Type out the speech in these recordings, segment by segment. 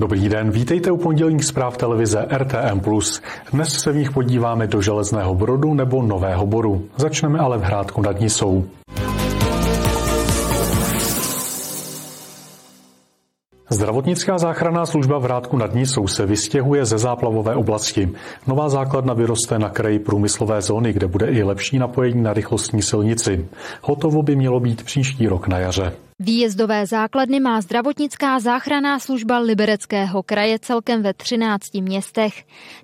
Dobrý den, vítejte u pondělních zpráv televize RTM+. Dnes se v nich podíváme do Železného Brodu nebo Nového Boru. Začneme ale v Hrádku nad Nisou. Zdravotnická záchranná služba v Rádku nad Nisou se vystěhuje ze záplavové oblasti. Nová základna vyroste na kraji průmyslové zóny, kde bude i lepší napojení na rychlostní silnici. Hotovo by mělo být příští rok na jaře. Výjezdové základny má zdravotnická záchranná služba Libereckého kraje celkem ve 13 městech.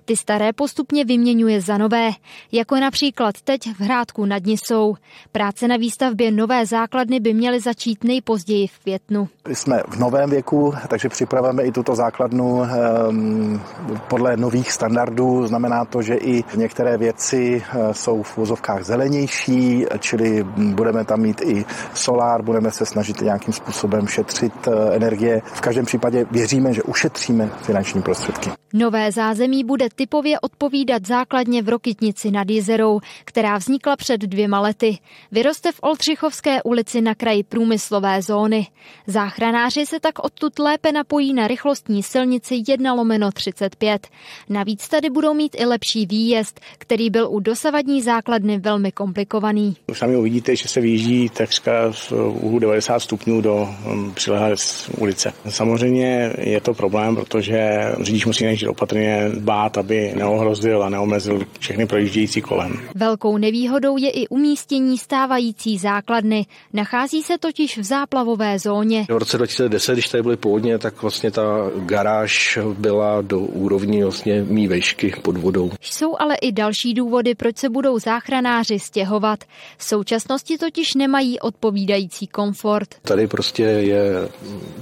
Ty staré postupně vyměňuje za nové, jako například teď v Hrádku nad Nisou. Práce na výstavbě nové základny by měly začít nejpozději v květnu. Jsme v novém věku, takže připravujeme i tuto základnu um, podle nových standardů. Znamená to, že i některé věci uh, jsou v vozovkách zelenější, čili budeme tam mít i solár, budeme se snažit nějakým způsobem šetřit eh, energie. V každém případě věříme, že ušetříme finanční prostředky. Nové zázemí bude typově odpovídat základně v Rokytnici nad Jezerou, která vznikla před dvěma lety. Vyroste v Oldřichovské ulici na kraji průmyslové zóny. Záchranáři se tak odtud lépe napojí na rychlostní silnici 1 lomeno 35. Navíc tady budou mít i lepší výjezd, který byl u dosavadní základny velmi komplikovaný. Sami uvidíte, že se vyjíždí takřka v úhlu 90 stupňů do um, přilehlé ulice. Samozřejmě je to problém, protože řidič musí nejdřív opatrně bát, aby neohrozil a neomezil všechny projíždějící kolem. Velkou nevýhodou je i umístění stávající základny. Nachází se totiž v záplavové zóně. V roce 2010, když tady byly povodně, tak vlastně ta garáž byla do úrovní vlastně mý vešky pod vodou. Jsou ale i další důvody, proč se budou záchranáři stěhovat. V současnosti totiž nemají odpovídající komfort. Tady prostě je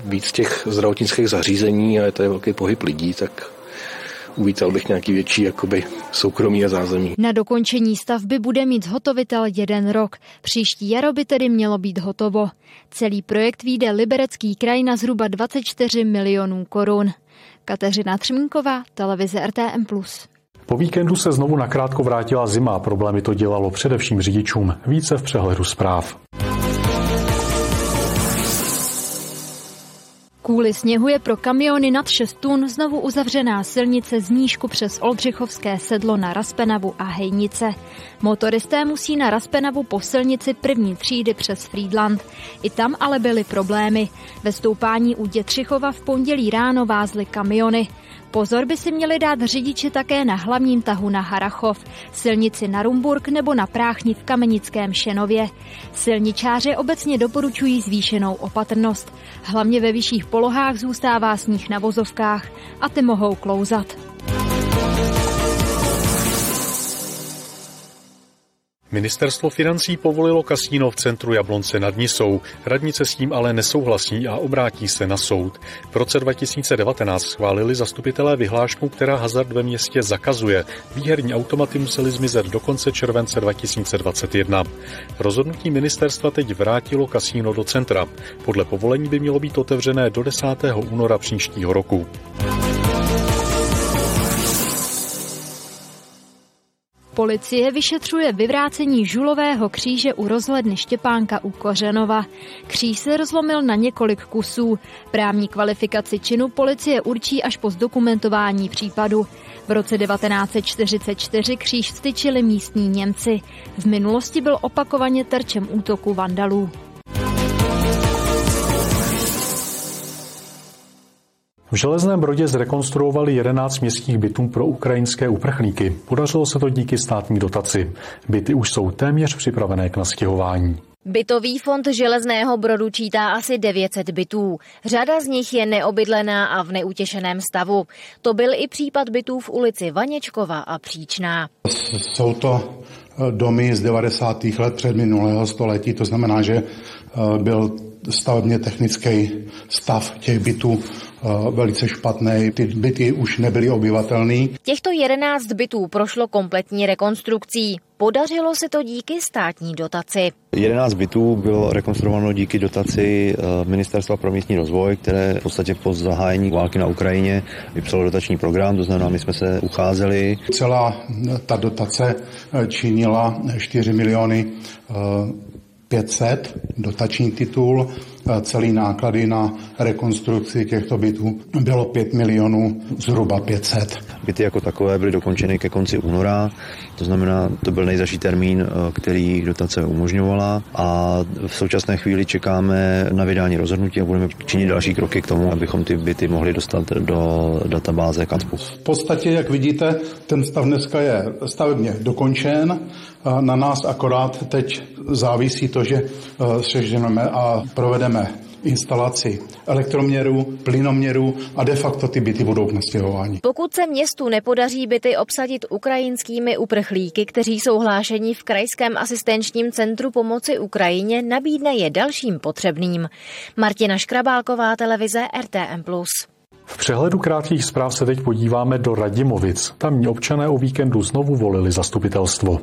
víc těch zdravotnických zařízení a je tady velký pohyb lidí, tak uvítal bych nějaký větší jakoby soukromí a zázemí. Na dokončení stavby bude mít zhotovitel jeden rok. Příští jaro by tedy mělo být hotovo. Celý projekt výjde Liberecký kraj na zhruba 24 milionů korun. Kateřina Třmínková, televize RTM+. Po víkendu se znovu nakrátko vrátila zima. Problémy to dělalo především řidičům. Více v přehledu zpráv. Kvůli sněhu je pro kamiony nad 6 tun znovu uzavřená silnice z Nížku přes Oldřichovské sedlo na Raspenavu a Hejnice. Motoristé musí na Raspenavu po silnici první třídy přes Friedland. I tam ale byly problémy. Ve stoupání u Dětřichova v pondělí ráno vázly kamiony. Pozor by si měli dát řidiči také na hlavním tahu na Harachov, silnici na Rumburg nebo na Práchni v Kamenickém Šenově. Silničáři obecně doporučují zvýšenou opatrnost. Hlavně ve vyšších polohách zůstává sníh na vozovkách a ty mohou klouzat. Ministerstvo financí povolilo kasíno v centru Jablonce nad Nisou. Radnice s tím ale nesouhlasí a obrátí se na soud. V roce 2019 schválili zastupitelé vyhlášku, která hazard ve městě zakazuje. Výherní automaty musely zmizet do konce července 2021. Rozhodnutí ministerstva teď vrátilo kasíno do centra. Podle povolení by mělo být otevřené do 10. února příštího roku. Policie vyšetřuje vyvrácení žulového kříže u rozhledny Štěpánka u Kořenova. Kříž se rozlomil na několik kusů. Právní kvalifikaci činu policie určí až po zdokumentování případu. V roce 1944 kříž vstyčili místní Němci. V minulosti byl opakovaně terčem útoku vandalů. V Železném Brodě zrekonstruovali 11 městských bytů pro ukrajinské uprchlíky. Podařilo se to díky státní dotaci. Byty už jsou téměř připravené k nastěhování. Bytový fond Železného Brodu čítá asi 900 bytů. Řada z nich je neobydlená a v neutěšeném stavu. To byl i případ bytů v ulici Vaněčkova a Příčná. Jsou to eh, domy z 90. let před minulého století, to znamená, že eh, byl stavebně technický stav těch bytů velice špatný. Ty byty už nebyly obyvatelné. Těchto 11 bytů prošlo kompletní rekonstrukcí. Podařilo se to díky státní dotaci. 11 bytů bylo rekonstruováno díky dotaci eh, Ministerstva pro místní rozvoj, které v podstatě po zahájení války na Ukrajině vypsalo dotační program, to znamená, my jsme se ucházeli. Celá ta dotace eh, činila 4 miliony 500 eh, dotační titul celý náklady na rekonstrukci těchto bytů bylo 5 milionů, zhruba 500. Byty jako takové byly dokončeny ke konci února, to znamená, to byl nejzaší termín, který dotace umožňovala a v současné chvíli čekáme na vydání rozhodnutí a budeme činit další kroky k tomu, abychom ty byty mohli dostat do databáze KATPu. V podstatě, jak vidíte, ten stav dneska je stavebně dokončen. Na nás akorát teď závisí to, že sežneme a provedeme instalaci elektroměru, plynoměru a de facto ty byty budou nastěhovány. Pokud se městu nepodaří byty obsadit ukrajinskými uprchlíky, kteří jsou hlášeni v Krajském asistenčním centru pomoci Ukrajině, nabídne je dalším potřebným. Martina Škrabálková, televize RTM+. V přehledu krátkých zpráv se teď podíváme do Radimovic. Tamní občané o víkendu znovu volili zastupitelstvo.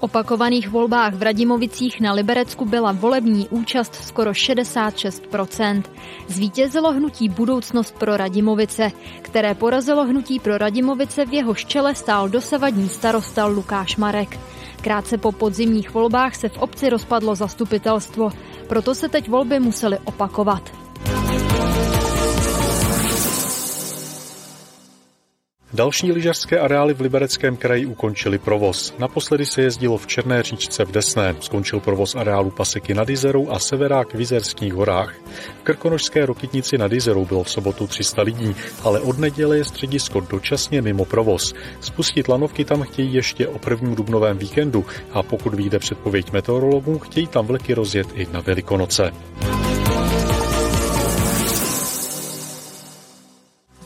Opakovaných volbách v Radimovicích na Liberecku byla volební účast skoro 66%. Zvítězilo hnutí Budoucnost pro Radimovice, které porazilo hnutí pro Radimovice v jeho čele stál dosavadní starosta Lukáš Marek. Krátce po podzimních volbách se v obci rozpadlo zastupitelstvo, proto se teď volby musely opakovat. Další lyžařské areály v Libereckém kraji ukončili provoz. Naposledy se jezdilo v Černé říčce v Desné. Skončil provoz areálu Paseky nad Izerou a Severák v Izerských horách. V Krkonožské rokytnici nad Izerou bylo v sobotu 300 lidí, ale od neděle je středisko dočasně mimo provoz. Spustit lanovky tam chtějí ještě o prvním dubnovém víkendu a pokud vyjde předpověď meteorologů, chtějí tam vleky rozjet i na Velikonoce.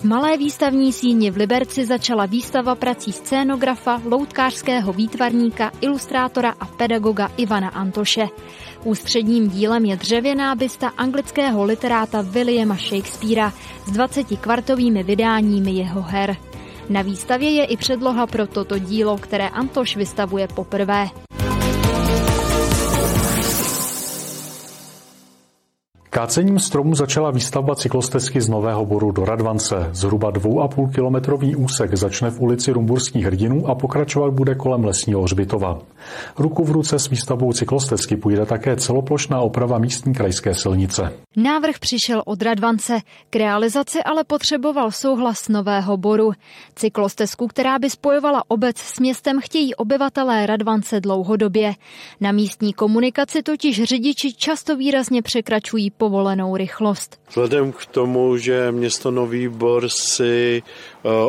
V malé výstavní síni v Liberci začala výstava prací scénografa, loutkářského výtvarníka, ilustrátora a pedagoga Ivana Antoše. Ústředním dílem je dřevěná bysta anglického literáta Williama Shakespearea s 20 kvartovými vydáními jeho her. Na výstavě je i předloha pro toto dílo, které Antoš vystavuje poprvé. Kácením stromů začala výstavba cyklostezky z Nového Boru do Radvance. Zhruba 2,5 kilometrový úsek začne v ulici Rumburských hrdinů a pokračovat bude kolem Lesního hřbitova. Ruku v ruce s výstavbou cyklostezky půjde také celoplošná oprava místní krajské silnice. Návrh přišel od Radvance, k realizaci ale potřeboval souhlas Nového Boru. Cyklostezku, která by spojovala obec s městem, chtějí obyvatelé Radvance dlouhodobě. Na místní komunikaci totiž řidiči často výrazně překračují povolenou rychlost. Vzhledem k tomu, že město Nový Bor si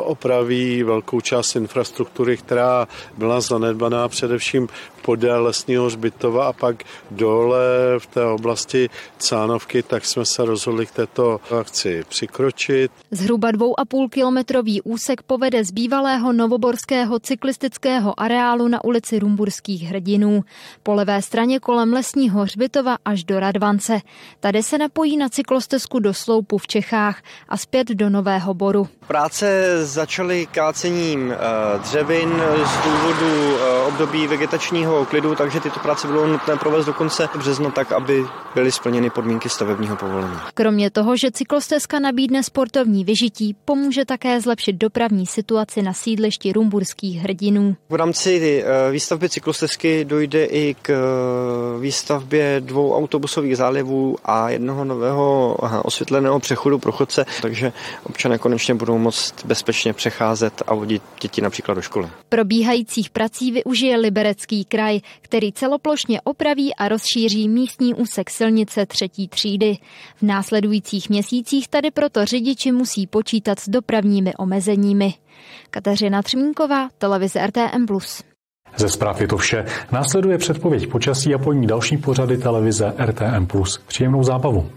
opraví velkou část infrastruktury, která byla zanedbaná především podél lesního hřbitova a pak dole v té oblasti Cánovky, tak jsme se rozhodli k této akci přikročit. Zhruba dvou a půl kilometrový úsek povede z bývalého novoborského cyklistického areálu na ulici Rumburských hrdinů. Po levé straně kolem lesního hřbitova až do Radvance. Tady se napojí na cyklostezku do Sloupu v Čechách a zpět do Nového Boru. Práce začaly kácením eh, dřevin z důvodu eh, období vegetačního klidu, takže tyto práce bylo nutné provést do konce března tak, aby byly splněny podmínky stavebního povolení. Kromě toho, že cyklostezka nabídne sportovní vyžití, pomůže také zlepšit dopravní situaci na sídlišti rumburských hrdinů. V rámci eh, výstavby cyklostezky dojde i k výstavbě dvou autobusových zálivů a jednoho nového osvětleného přechodu pro chodce, takže občané konečně budou moct bezpečně přecházet a vodit děti například do školy. Probíhajících prací využije Liberecký kraj který celoplošně opraví a rozšíří místní úsek silnice třetí třídy. V následujících měsících tady proto řidiči musí počítat s dopravními omezeními. Kateřina Třmínková, televize RTM+. Ze zpráv je to vše. Následuje předpověď počasí a po ní další pořady televize RTM+. Příjemnou zábavu.